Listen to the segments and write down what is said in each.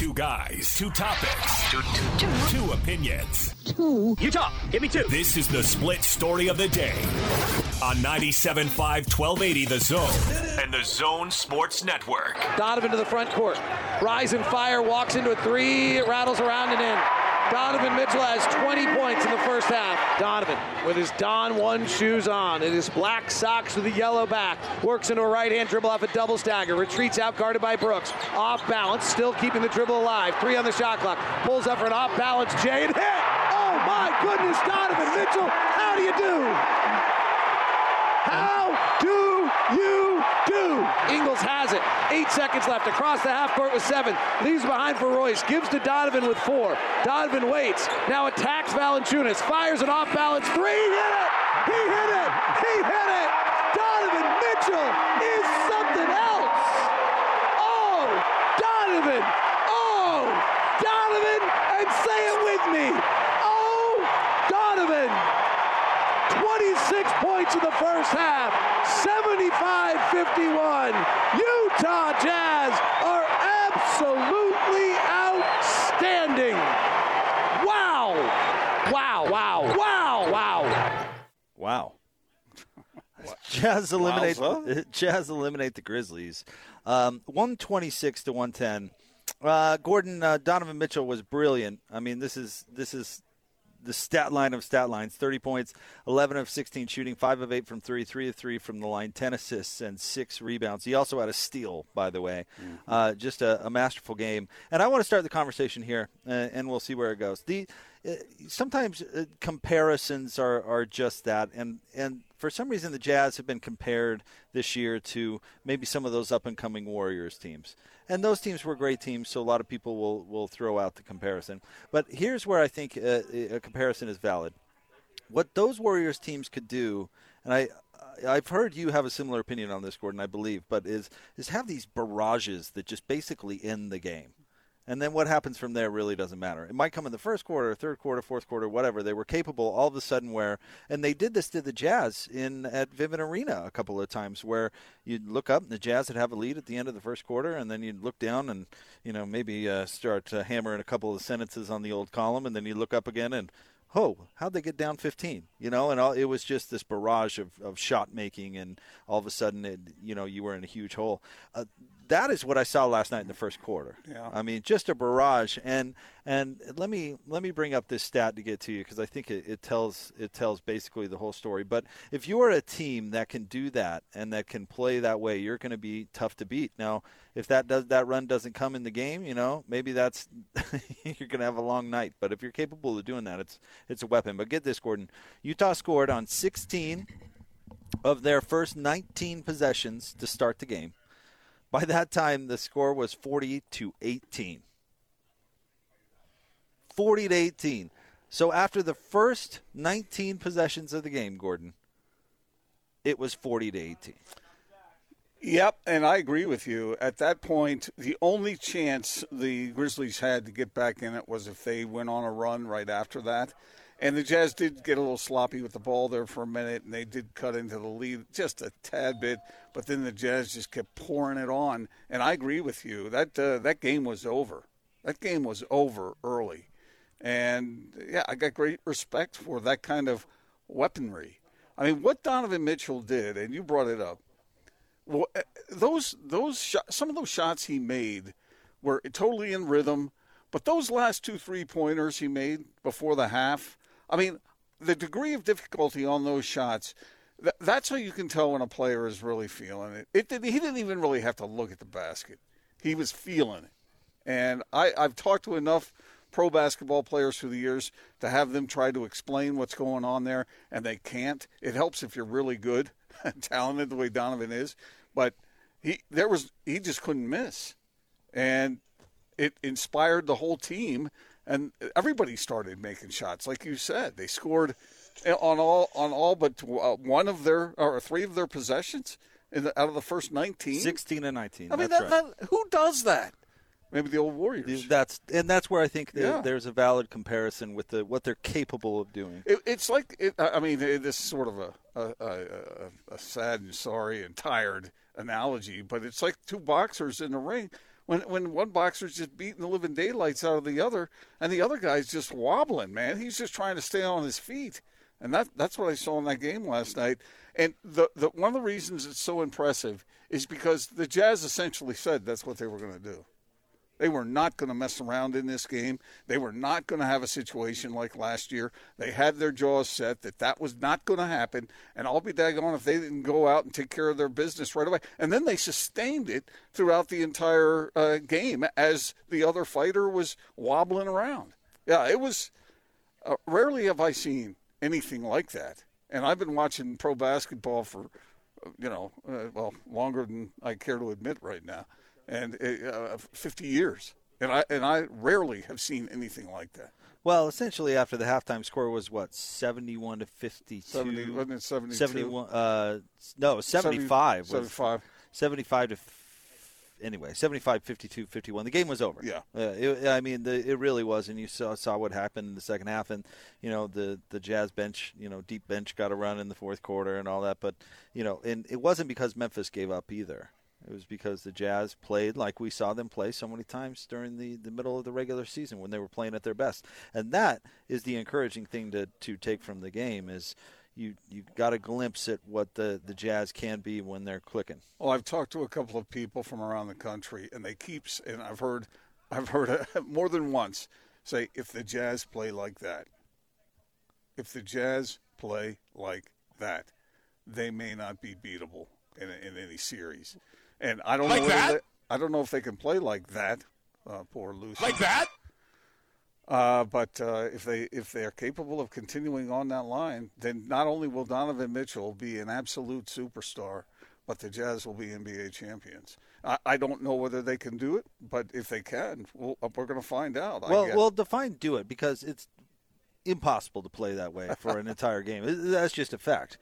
Two guys, two topics, two, two, two. two opinions. Two. Utah, give me two. This is the split story of the day on 97.5 1280 The Zone and The Zone Sports Network. Donovan to the front court. Rise and fire, walks into a three, it rattles around and in. Donovan Mitchell has 20 points in the first half. Donovan with his Don 1 shoes on and his black socks with a yellow back. Works into a right hand dribble off a double stagger. Retreats out guarded by Brooks. Off balance, still keeping the dribble alive. Three on the shot clock. Pulls up for an off balance Jay and hit. Oh my goodness, Donovan Mitchell, how do you do? How do you do? Ingles has it. Eight seconds left. Across the half court with seven. Leaves behind for Royce. Gives to Donovan with four. Donovan waits. Now attacks Valanciunas. Fires an off balance three. He hit it. He hit it. He hit it. Donovan Mitchell is something else. Oh, Donovan. Oh, Donovan. And say it with me. Oh, Donovan. 26 points in the first half. 75-51. Utah Jazz are absolutely outstanding. Wow. Wow, wow, wow, wow. Wow. Jazz eliminate Jazz eliminate the Grizzlies. Um, 126 to 110. Uh, Gordon uh, Donovan Mitchell was brilliant. I mean, this is this is the stat line of stat lines 30 points 11 of 16 shooting 5 of 8 from 3 3 of 3 from the line 10 assists and 6 rebounds. He also had a steal by the way mm-hmm. uh, just a, a, masterful game. And i want to start the conversation here uh, and we'll see where it goes. The uh, sometimes uh, comparisons are, are just that and and for some reason the jazz have been compared this year to maybe some of those up and coming warriors teams and those teams were great teams, so a lot of people will, will throw out the comparison. But here's where I think a, a comparison is valid. What those Warriors teams could do, and I I've heard you have a similar opinion on this, Gordon. I believe, but is is have these barrages that just basically end the game. And then what happens from there really doesn't matter. It might come in the first quarter, third quarter, fourth quarter, whatever. They were capable all of a sudden where, and they did this to the Jazz in at Vivint Arena a couple of times where you'd look up and the Jazz would have a lead at the end of the first quarter, and then you'd look down and you know maybe uh, start uh, hammering a couple of sentences on the old column, and then you look up again and oh, how'd they get down 15? You know, and all, it was just this barrage of, of shot making, and all of a sudden, it, you know, you were in a huge hole. Uh, that is what I saw last night in the first quarter. Yeah. I mean, just a barrage. And and let me let me bring up this stat to get to you because I think it, it tells it tells basically the whole story. But if you are a team that can do that and that can play that way, you're going to be tough to beat. Now, if that does that run doesn't come in the game, you know, maybe that's you're going to have a long night. But if you're capable of doing that, it's it's a weapon. But get this, Gordon. Utah scored on 16 of their first 19 possessions to start the game. By that time, the score was 40 to 18. 40 to 18. So after the first 19 possessions of the game, Gordon, it was 40 to 18. Yep, and I agree with you. At that point, the only chance the Grizzlies had to get back in it was if they went on a run right after that. And the Jazz did get a little sloppy with the ball there for a minute, and they did cut into the lead just a tad bit. But then the Jazz just kept pouring it on. And I agree with you that uh, that game was over. That game was over early, and yeah, I got great respect for that kind of weaponry. I mean, what Donovan Mitchell did, and you brought it up. Well, uh, those those some of those shots he made were totally in rhythm. But those last two three pointers he made before the half, I mean, the degree of difficulty on those shots, th- that's how you can tell when a player is really feeling it. it did, he didn't even really have to look at the basket, he was feeling it. And I, I've talked to enough pro basketball players through the years to have them try to explain what's going on there, and they can't. It helps if you're really good and talented the way Donovan is, but he there was he just couldn't miss, and it inspired the whole team and everybody started making shots. Like you said, they scored on all on all but uh, one of their or three of their possessions the, out of the first nineteen. Sixteen and nineteen. I mean, that, right. that, who does that? Maybe the old Warriors. That's and that's where I think yeah. there's a valid comparison with the what they're capable of doing. It, it's like it, I mean, it, this is sort of a a, a a, sad and sorry and tired analogy, but it's like two boxers in the ring when when one boxer's just beating the living daylights out of the other, and the other guy's just wobbling, man. He's just trying to stay on his feet, and that that's what I saw in that game last night. And the, the one of the reasons it's so impressive is because the Jazz essentially said that's what they were going to do. They were not going to mess around in this game. They were not going to have a situation like last year. They had their jaws set that that was not going to happen. And I'll be daggone if they didn't go out and take care of their business right away. And then they sustained it throughout the entire uh, game as the other fighter was wobbling around. Yeah, it was. Uh, rarely have I seen anything like that. And I've been watching pro basketball for, you know, uh, well, longer than I care to admit right now and uh, 50 years. And I and I rarely have seen anything like that. Well, essentially, after the halftime score was what seventy-one to fifty-two. 70, wasn't it 72? 71. Uh, no, seventy-five. 75. Seventy-five to. Anyway, 75, 52, 51. The game was over. Yeah. Uh, it, I mean, the, it really was, and you saw saw what happened in the second half, and you know the the Jazz bench, you know, deep bench got a run in the fourth quarter and all that, but you know, and it wasn't because Memphis gave up either. It was because the Jazz played like we saw them play so many times during the, the middle of the regular season when they were playing at their best. And that is the encouraging thing to, to take from the game is you you got a glimpse at what the, the Jazz can be when they're clicking. Well, I've talked to a couple of people from around the country, and they keep and I've heard I've heard more than once say if the Jazz play like that, if the Jazz play like that, they may not be beatable in, in any series. And I don't like know that? They, I don't know if they can play like that. Uh, poor Lucy. Like that? Uh, but uh, if they if they are capable of continuing on that line, then not only will Donovan Mitchell be an absolute superstar, but the Jazz will be NBA champions. I, I don't know whether they can do it, but if they can, we'll, we're going to find out. Well, well, define do it because it's impossible to play that way for an entire game. That's just a fact.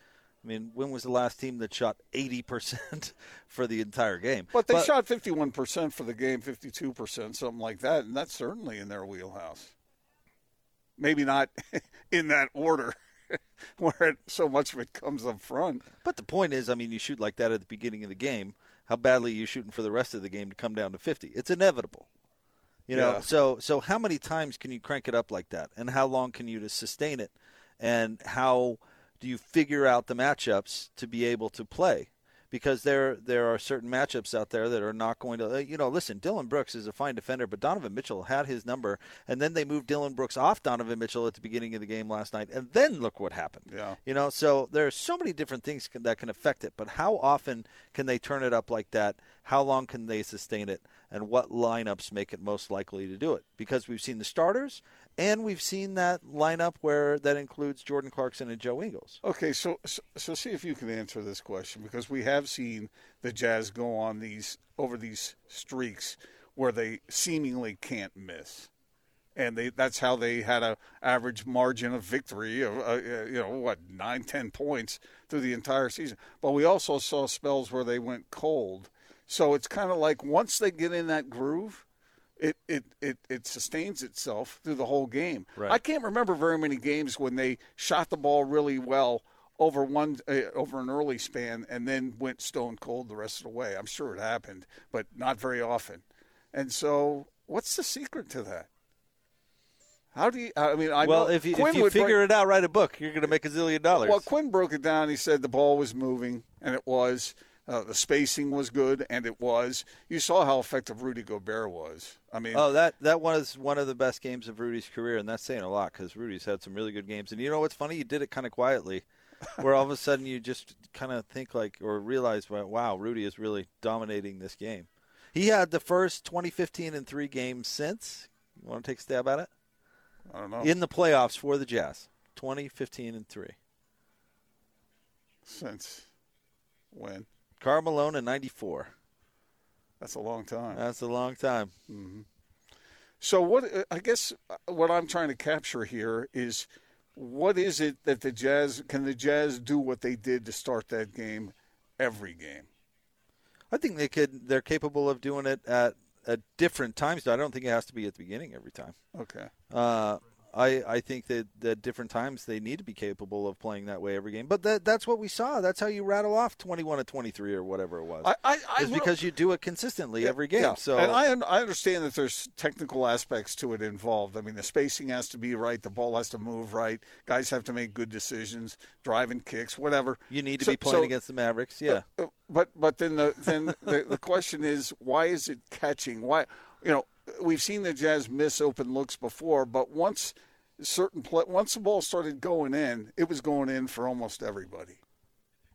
I mean, when was the last team that shot 80% for the entire game? But they but, shot 51% for the game, 52%, something like that, and that's certainly in their wheelhouse. Maybe not in that order where it, so much of it comes up front. But the point is, I mean, you shoot like that at the beginning of the game. How badly are you shooting for the rest of the game to come down to 50? It's inevitable. You know, Yeah. so so how many times can you crank it up like that, and how long can you to sustain it, and how do you figure out the matchups to be able to play? Because there there are certain matchups out there that are not going to. uh, You know, listen, Dillon Brooks is a fine defender, but Donovan Mitchell had his number, and then they moved Dillon Brooks off Donovan Mitchell at the beginning of the game last night, and then look what happened. Yeah. You know, so there are so many different things can, that can affect it. But how often can they turn it up like that? How long can they sustain it? And what lineups make it most likely to do it? Because we've seen the starters, and we've seen that lineup where that includes Jordan Clarkson and Joe Ingles. Okay, so, so so see if you can answer this question because we have seen the Jazz go on these over these streaks where they seemingly can't miss, and they that's how they had a average margin of victory of uh, you know what nine ten points through the entire season. But we also saw spells where they went cold, so it's kind of like once they get in that groove. It, it, it, it sustains itself through the whole game. Right. I can't remember very many games when they shot the ball really well over one uh, over an early span and then went stone cold the rest of the way. I'm sure it happened, but not very often. And so, what's the secret to that? How do you? I mean, I well, know if you, Quin if you would break- figure it out, write a book. You're going to make a zillion dollars. well, Quin broke it down. He said the ball was moving, and it was. Uh, the spacing was good, and it was. You saw how effective Rudy Gobert was. I mean, Oh, that that was one of the best games of Rudy's career, and that's saying a lot because Rudy's had some really good games. And you know what's funny? You did it kind of quietly, where all of a sudden you just kind of think like or realize, well, wow, Rudy is really dominating this game. He had the first 2015 and three games since. You want to take a stab at it I don't know. in the playoffs for the Jazz? 2015 and three. Since when? Karl Malone in '94. That's a long time. That's a long time. Mm-hmm. So what uh, I guess uh, what I'm trying to capture here is what is it that the Jazz can the Jazz do what they did to start that game every game? I think they could. They're capable of doing it at at different times. Though I don't think it has to be at the beginning every time. Okay. Uh, I, I think that at different times they need to be capable of playing that way every game. But that, that's what we saw. That's how you rattle off 21 to 23 or whatever it was. I, I, I it's because you do it consistently yeah, every game. Yeah. So and I, I understand that there's technical aspects to it involved. I mean, the spacing has to be right, the ball has to move right, guys have to make good decisions, driving kicks, whatever. You need to so, be playing so, against the Mavericks. Yeah. Uh, but but then the then the, the question is why is it catching? Why you know we've seen the Jazz miss open looks before, but once certain play, once the ball started going in, it was going in for almost everybody.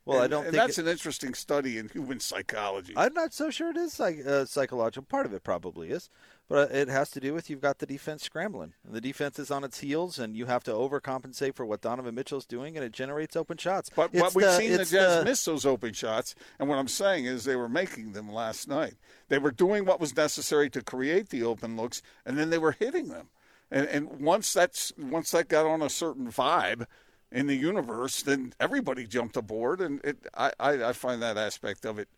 Well, and, I don't and think that's it, an interesting study in human psychology. I'm not so sure it is psych, uh, psychological. Part of it probably is, but uh, it has to do with you've got the defense scrambling. And the defense is on its heels, and you have to overcompensate for what Donovan Mitchell's doing, and it generates open shots. But, but we've the- seen the Jazz the- miss those open shots, and what I'm saying is they were making them last night. They were doing what was necessary to create the open looks, and then they were hitting them. And, and once that's once that got on a certain vibe in the universe, then everybody jumped aboard, and it, I, I, I find that aspect of it,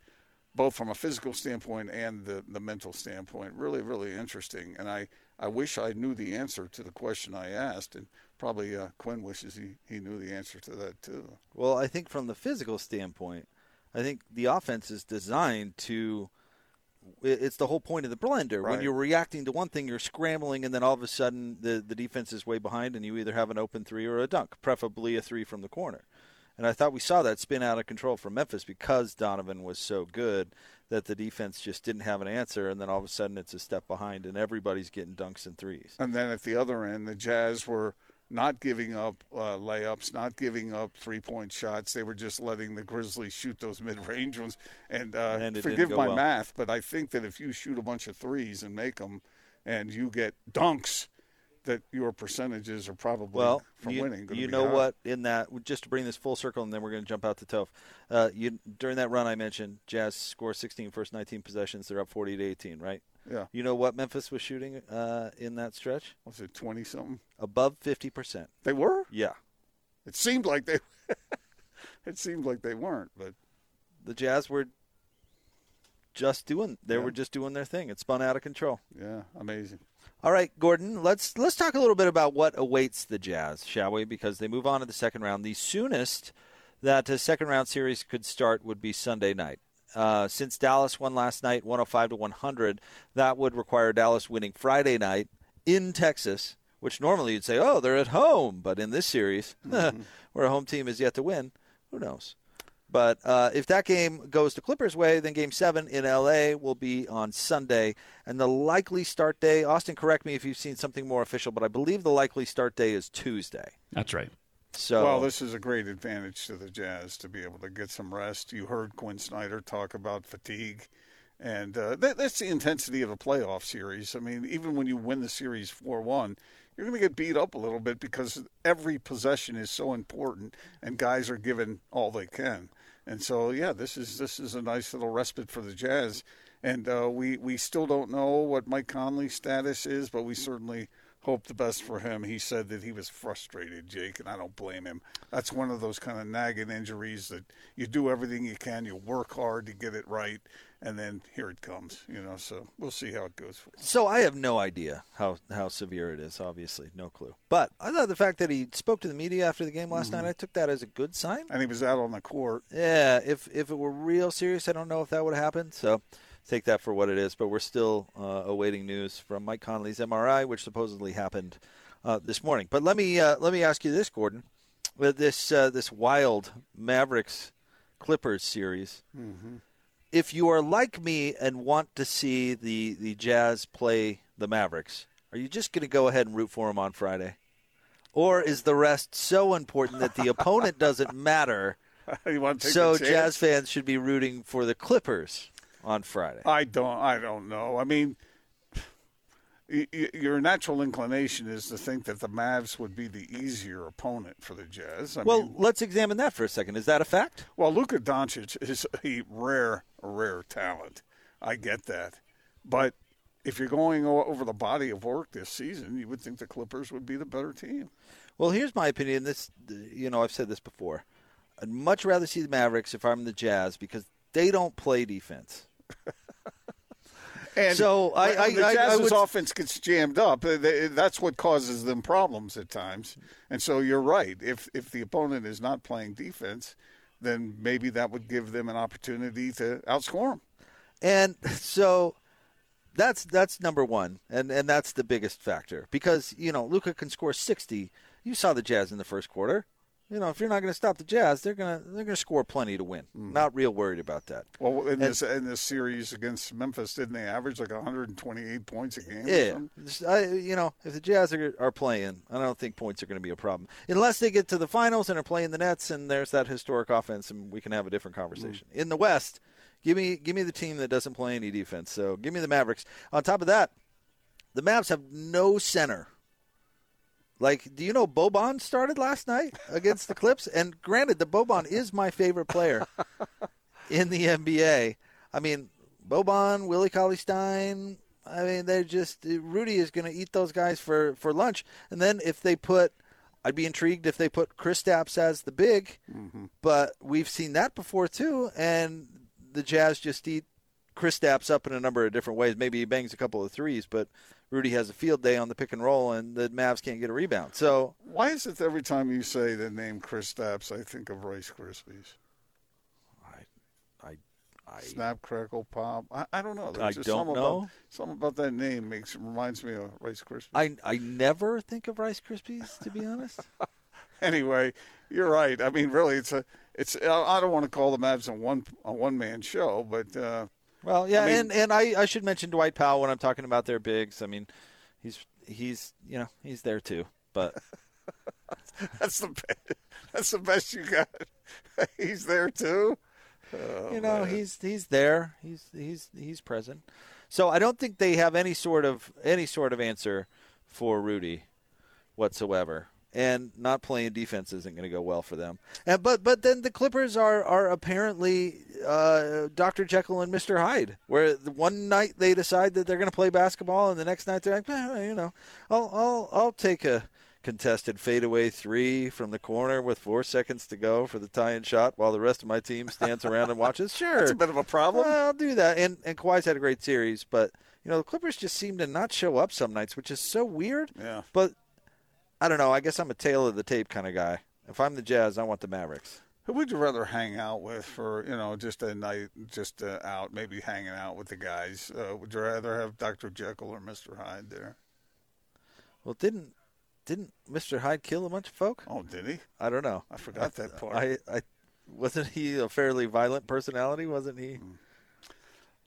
both from a physical standpoint and the, the mental standpoint, really really interesting. And I, I wish I knew the answer to the question I asked, and probably uh, Quin wishes he, he knew the answer to that too. Well, I think from the physical standpoint, I think the offense is designed to. It's the whole point of the blender. When you're reacting to one thing, you're scrambling, and then all of a sudden the, the defense is way behind, and you either have an open three or a dunk, preferably a three from the corner. And I thought we saw that spin out of control from Memphis because Donovan was so good that the defense just didn't have an answer, and then all of a sudden it's a step behind, and everybody's getting dunks and threes. And then at the other end, the Jazz were not giving up uh, layups, not giving up three point shots. They were just letting the Grizzlies shoot those mid range ones. And, uh, And forgive my well. math, but I think that if you shoot a bunch of threes and make them, and you get dunks, that your percentages are probably Well, from you, winning. you know high. what? In that, just to bring this full circle, and then we're going to jump out to Toph. Uh, you during that run I mentioned, Jazz score 16 first 19 possessions. They're up 40 to 18, right? Yeah. You know what Memphis was shooting uh, in that stretch? Was it twenty something? Above 50 percent. They were. Yeah, It seemed like they. it seemed like they weren't, but the Jazz were just doing. They Yeah. were just doing their thing. It spun out of control. yeah, amazing. All right, Gordon. Let's let's talk a little bit about what awaits the Jazz, shall we? Because they move on to the second round. The soonest that a second round series could start would be Sunday night. Uh, since Dallas won last night, 105 to 100, that would require Dallas winning Friday night in Texas, which normally you'd say, oh, they're at home. But in this series, where a home team is yet to win, who knows? But uh, if that game goes the Clippers' way, then Game Seven in LA will be on Sunday, and the likely start day. Austin, correct me if you've seen something more official, but I believe the likely start day is Tuesday. That's right. So Well, this is a great advantage to the Jazz to be able to get some rest. You heard Quin Snyder talk about fatigue, and uh, that, that's the intensity of a playoff series. I mean, even when you win the series 4 1, you're going to get beat up a little bit because every possession is so important, and guys are given all they can. And so, yeah, this is this is a nice little respite for the Jazz. And uh, we we still don't know what Mike Conley's status is, but we certainly hope the best for him. He said that he was frustrated, Jake, and I don't blame him. That's one of those kind of nagging injuries that you do everything you can, you work hard to get it right, and then here it comes. You know, so we'll see how it goes. For. So I have no idea how, how severe it is. Obviously, no clue. But I thought the fact that he spoke to the media after the game last night, I took that as a good sign. And he was out on the court. Yeah, if if it were real serious, I don't know if that would happen. So take that for what it is. But we're still uh, awaiting news from Mike Conley's MRI, which supposedly happened uh, this morning. But let me uh, let me ask you this, Gordon: with this uh, this wild Mavericks Clippers series. If you are like me and want to see the the Jazz play the Mavericks, are you just going to go ahead and root for them on Friday? Or is the rest so important that the opponent doesn't matter? you want to so? Jazz fans should be rooting for the Clippers on Friday. I don't. I don't know. I mean, your natural inclination is to think that the Mavs would be the easier opponent for the Jazz. I well, mean, let's examine that for a second. Is that a fact? well, Luka Doncic is a rare, rare talent. I get that, but if you're going over the body of work this season, you would think the Clippers would be the better team. Well, here's my opinion. This, you know, I've said this before. I'd much rather see the Mavericks if I'm the Jazz because they don't play defense. And so I, I, the I, Jazz's I would, offense gets jammed up. Uh, That's what causes them problems at times. And so you're right. If if the opponent is not playing defense, then maybe that would give them an opportunity to outscore them. And so that's that's number one, and and that's the biggest factor because you know Luka can score sixty. You saw the Jazz in the first quarter. You know if you're not going to stop the Jazz, they're gonna they're gonna score plenty to win. Mm-hmm. Not real worried about that. Well, in And- this in this series against Memphis, didn't they average like 128 points a game? Yeah, I, you know, if the Jazz are, are playing, I don't think points are going to be a problem unless they get to the finals and are playing the Nets, and there's that historic offense, and we can have a different conversation. Mm. In the West, give me give me the team that doesn't play any defense. So give me the Mavericks. On top of that, the Mavs have no center. Like, do you know Boban started last night against the Clips? And granted, the Boban is my favorite player in the NBA. I mean, Boban, Willie Cauley Stein. I mean, they're just Rudy is going to eat those guys for for lunch. And then if they put, I'd be intrigued if they put Kristaps as the big. Mm-hmm. But we've seen that before too, and the Jazz just eat Kristaps up in a number of different ways. Maybe he bangs a couple of threes, but Rudy has a field day on the pick and roll, and the Mavs can't get a rebound. So Why is it every time you say the name Kristaps, I think of Rice Krispies? I, I, I Snap, crackle, pop. I, I don't know. There's I just don't something know. About, something about that name makes reminds me of Rice Krispies. I, I never think of Rice Krispies to be honest. anyway, you're right. I mean, really, it's a it's. I don't want to call the Mavs a one a one man show, but uh, Well, yeah, I mean- and and I, I should mention Dwight Powell when I'm talking about their bigs. I mean, he's he's you know he's there too, but that's the best, that's the best you got. He's there too. Oh, you know he's he's there. He's he's he's present. So I don't think they have any sort of any sort of answer for Rudy whatsoever. And not playing defense isn't going to go well for them. And but but then the Clippers are are apparently uh, Dr. Jekyll and Mr. Hyde, where one night they decide that they're going to play basketball, and the next night they're like, eh, you know, I'll I'll I'll take a contested fadeaway three from the corner with four seconds to go for the tie-in shot, while the rest of my team stands around and watches. Sure, That's a bit of a problem. well, I'll do that. And and Kawhi's had a great series, but you know the Clippers just seem to not show up some nights, which is so weird. Yeah. But I don't know. I guess I'm a tail of the tape kind of guy. If I'm the Jazz, I want the Mavericks. Who would you rather hang out with for you know just a night, just uh, out, maybe hanging out with the guys? Uh, would you rather have Dr. Jekyll or Mr. Hyde there? Well, didn't didn't Mr. Hyde kill a bunch of folk? Oh, did he? I don't know. I forgot that part. I, I wasn't he a fairly violent personality? Wasn't he? Hmm.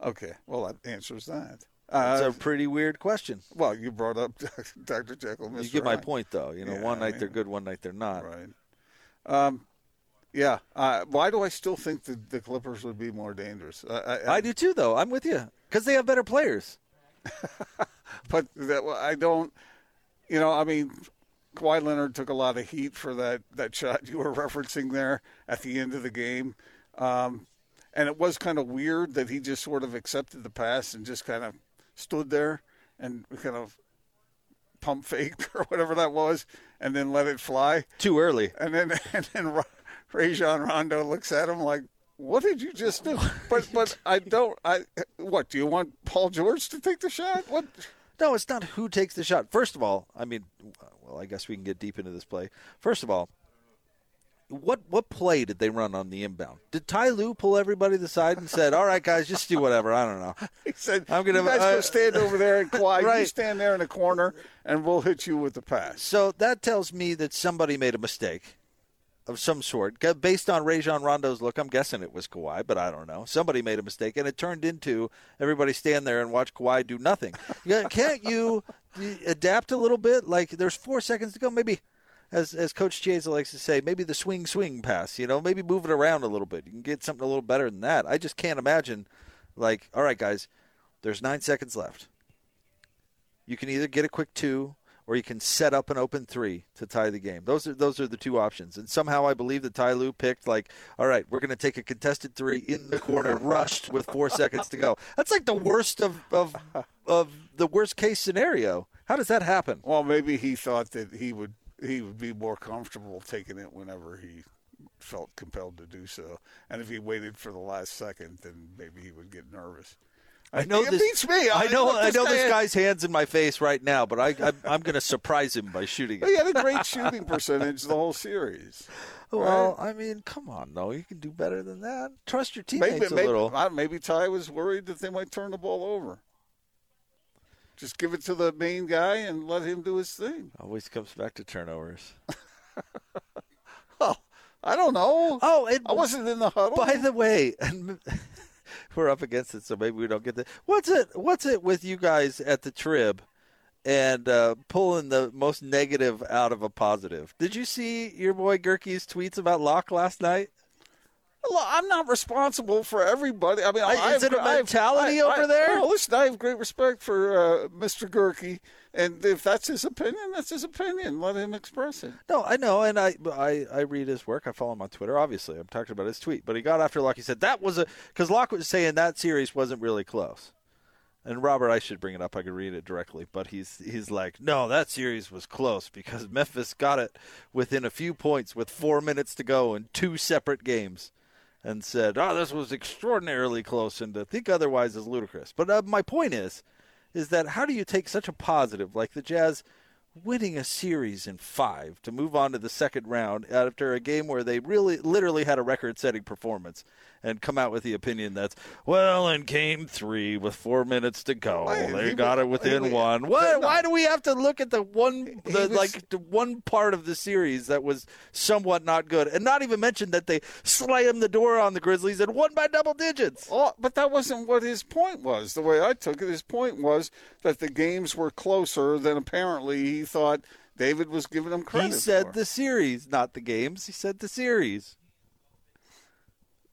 Okay, well that answers that. It's Uh, a pretty weird question. well, you brought up Dr. Jekyll, Mr. You get my Hyde. point, though. You know, Yeah, one I night mean- they're good, one night they're not. Right. Um, yeah. Uh, why do I still think the, the Clippers would be more dangerous? I, I, I do too, though. I'm with you because they have better players. but that, I don't. You know, I mean, Kawhi Leonard took a lot of heat for that that shot you were referencing there at the end of the game, um, and it was kind of weird that he just sort of accepted the pass and just kind of stood there and kind of pump faked or whatever that was, and then let it fly. Too early. And then and then Rajon Rondo looks at him like, "What did you just do?" But but I don't. I what do you want Paul George to take the shot? What? No, it's not who takes the shot. First of all, I mean, well, I guess we can get deep into this play. First of all, what what play did they run on the inbound? Did Ty Lue pull everybody to the side and said, "All right, guys, just do whatever"? I don't know. He said, I'm gonna- "You guys uh, go stand over there and quiet. You Right. stand there in the corner, and we'll hit you with the pass." So that tells me that somebody made a mistake of some sort. Based on Rajon Rondo's look, I'm guessing it was Kawhi, but I don't know. Somebody made a mistake, and it turned into everybody stand there and watch Kawhi do nothing. Can't you adapt a little bit? Like there's four seconds to go, maybe. As, as Coach Chiesa likes to say, maybe the swing swing pass, you know, maybe move it around a little bit. You can get something a little better than that. I just can't imagine, like, all right, guys, there's nine seconds left. You can either get a quick two or you can set up an open three to tie the game. Those are those are the two options. And somehow I believe that Ty Lue picked like, all right, we're going to take a contested three in the corner, rushed with four seconds to go. That's like the worst of of of the worst case scenario. How does that happen? Well, maybe he thought that he would he would be more comfortable taking it whenever he felt compelled to do so, and if he waited for the last second, then maybe he would get nervous. I know It this beats me. I know. Look, I know guy this had- guy's hands in my face right now, but I, I I'm going to surprise him by shooting He had a great shooting percentage the whole series. Well, I mean, come on, no, you can do better than that. Trust your teammates Maybe, a maybe, little. maybe Ty was worried that they might turn the ball over. Just give it to the main guy and let him do his thing. Always comes back to turnovers. Oh, I don't know. Oh, it, I wasn't in the huddle. By the way, we're up against it, so maybe we don't get the. What's it? What's it with you guys at the trib, and uh, pulling the most negative out of a positive? Did you see your boy Gehrke's tweets about Locke last night? Look, I'm not responsible for everybody. I mean, I- I is have, it a have- mentality over I- there? No, listen, I have great respect for uh, Mr. Gehrke, and if that's his opinion, that's his opinion. Let him express it. No, I know, and I, I I read his work. I follow him on Twitter. Obviously, I'm talking about his tweet. But he got after Locke. He said that was a because Locke was saying that series wasn't really close. And Robert, I should bring it up. I could read it directly, but he's he's like, no, that series was close because Memphis got it within a few points with four minutes to go in two separate games, and said, oh, this was extraordinarily close, and to think otherwise is ludicrous. But uh, my point is, is that how do you take such a positive like the Jazz? Winning a series in five to move on to the second round after a game where they really literally had a record setting performance and come out with the opinion that's well in game three with four minutes to go Well, they got was- it within he- one why, no. why do we have to look at the one the, was- like the one part of the series that was somewhat not good and not even mention that they slammed the door on the grizzlies and won by double digits Oh, but that wasn't what his point was. The way I took it, his point was that the games were closer than apparently he thought David was giving him credit. he said for. the series not the games he said the series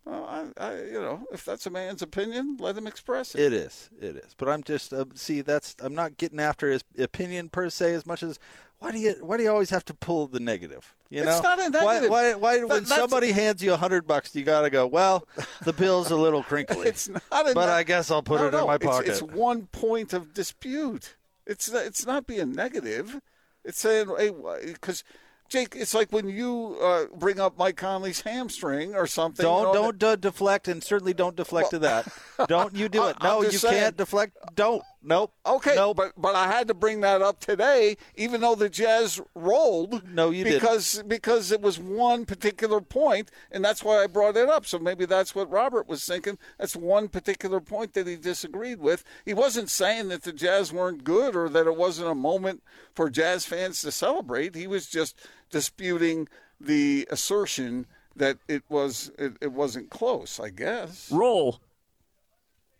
Well, I, I, you know, if that's a man's opinion, let him express it. It is. It is. But I'm just uh, see that's I'm not getting after his opinion per se as much as why do you why do you always have to pull the negative? You know, It's not a Why negative. why, why That- when somebody hands you a hundred bucks, you got to go. Well, the bill's a little crinkly. It's not a but I guess I'll put No, it no, in my it's- pocket. It's, one point of dispute. It's not, it's not being negative. It's saying, hey, because Jake, it's like when you uh, bring up Mike Conley's hamstring or something. don't you know, don't uh, deflect and certainly don't deflect to that. Don't you do it? No, you saying. can't deflect. Don't. Nope. Okay, Nope. but but I had to bring that up today, even though the Jazz rolled. No, you didn't. because because it was one particular point, and that's why I brought it up. So maybe that's what Robert was thinking. That's one particular point that he disagreed with. He wasn't saying that the Jazz weren't good or that it wasn't a moment for Jazz fans to celebrate. He was just disputing the assertion that it was it, it wasn't close. I guess Roll.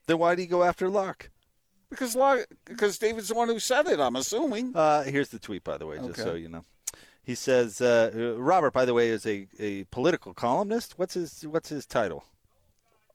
then why do you go after Locke? Because Lo- because David's the one who said it. I'm assuming. Uh, here's the tweet, by the way, just Okay. so you know. He says, uh, Robert, by the way, is a, a political columnist. What's his What's his title?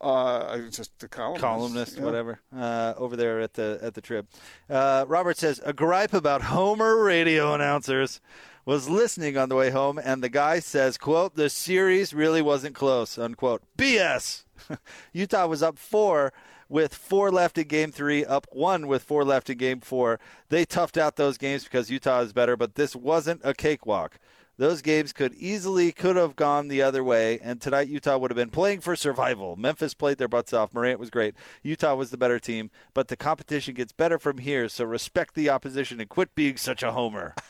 Uh, just the columnist. Columnist, yeah. whatever. Uh, over there at the at the trib. Uh, Robert says a gripe about Homer radio announcers was listening on the way home, and the guy says, "quote The series really wasn't close." Unquote. BS. Utah was up four with four left in game three, up one with four left in game four. They toughed out those games because Utah is better, but this wasn't a cakewalk. Those games could easily could have gone the other way, and tonight Utah would have been playing for survival. Memphis played their butts off. Morant was great. Utah was the better team, but the competition gets better from here. So respect the opposition and quit being such a homer.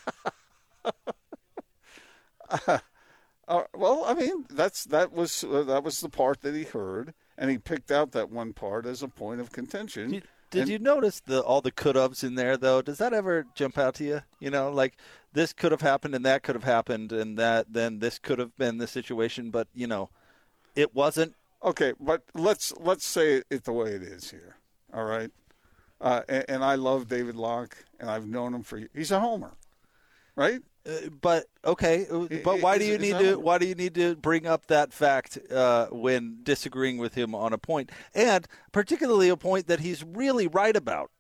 Uh, well, I mean, that's that was uh, that was the part that he heard, and he picked out that one part as a point of contention. Did, did And- you notice the all the could haves in there though? Does that ever jump out to you? You know, like this could have happened and that could have happened and that then this could have been the situation, but you know, it wasn't. Okay, but let's let's say it the way it is here. All right, uh, and, and I love David Locke, and I've known him for he's a homer, right? Uh, but okay, uh, but why do you need to why do you need to bring up that fact uh, when disagreeing with him on a point, and particularly a point that he's really right about?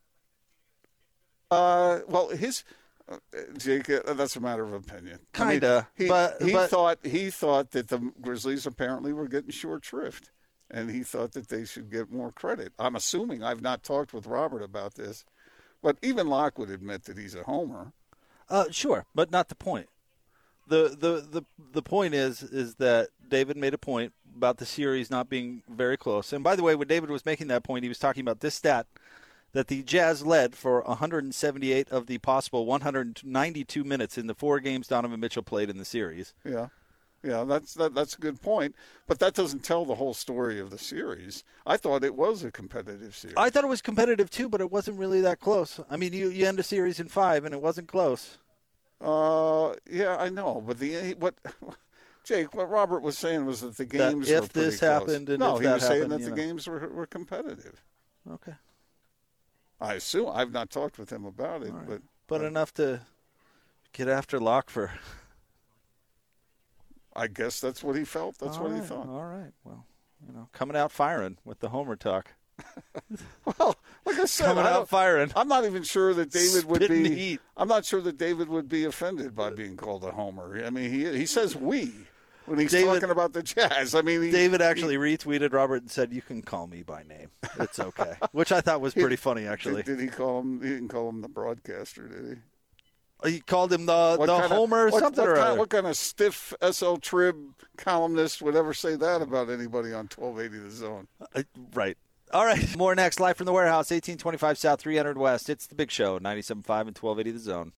Uh, well, his uh, Jake, uh, that's a matter of opinion. I mean, Kinda, he, but- he but- thought he thought that the Grizzlies apparently were getting short shrift, and he thought that they should get more credit. I'm assuming I've not talked with Robert about this, but even Locke would admit that he's a homer. Uh, sure, but not the point. The, the the the point is is that David made a point about the series not being very close. And by the way, when David was making that point, he was talking about this stat that the Jazz led for 178 of the possible 192 minutes in the four games Donovan Mitchell played in the series. Yeah. Yeah, that's that, that's a good point, but that doesn't tell the whole story of the series. I thought it was a competitive series. I thought it was competitive too, but it wasn't really that close. I mean, you you end a series in five, and it wasn't close. Uh, yeah, I know, but the what Jake, what Robert was saying was that the games that if this close. happened and no, if he that was saying happened, that the know. games were were competitive. Okay, I assume I've not talked with him about it, but but enough to get after Locke for. I guess that's what he felt. That's All what he thought. All right, well, you know, coming out firing with the Homer talk. Well, like I said, coming I out firing. I'm not even sure that David would Spitting be. heat. I'm not sure that David would be offended by being called a homer. I mean, he he says we when he's David- talking about the Jazz. I mean, he, David actually retweeted Robert and said, "You can call me by name. It's okay," which I thought was pretty funny. Actually, Did, did he call him? He didn't call him the broadcaster, did he? he called him the the kind of- Homer what, something what or kind. What kind of stiff SL Trib columnist would ever say that about anybody on 1280 The Zone? Uh, right. All right. More next. Live from the warehouse, 1825 South, 300 West. It's the big show, 97.5 and 1280 The Zone.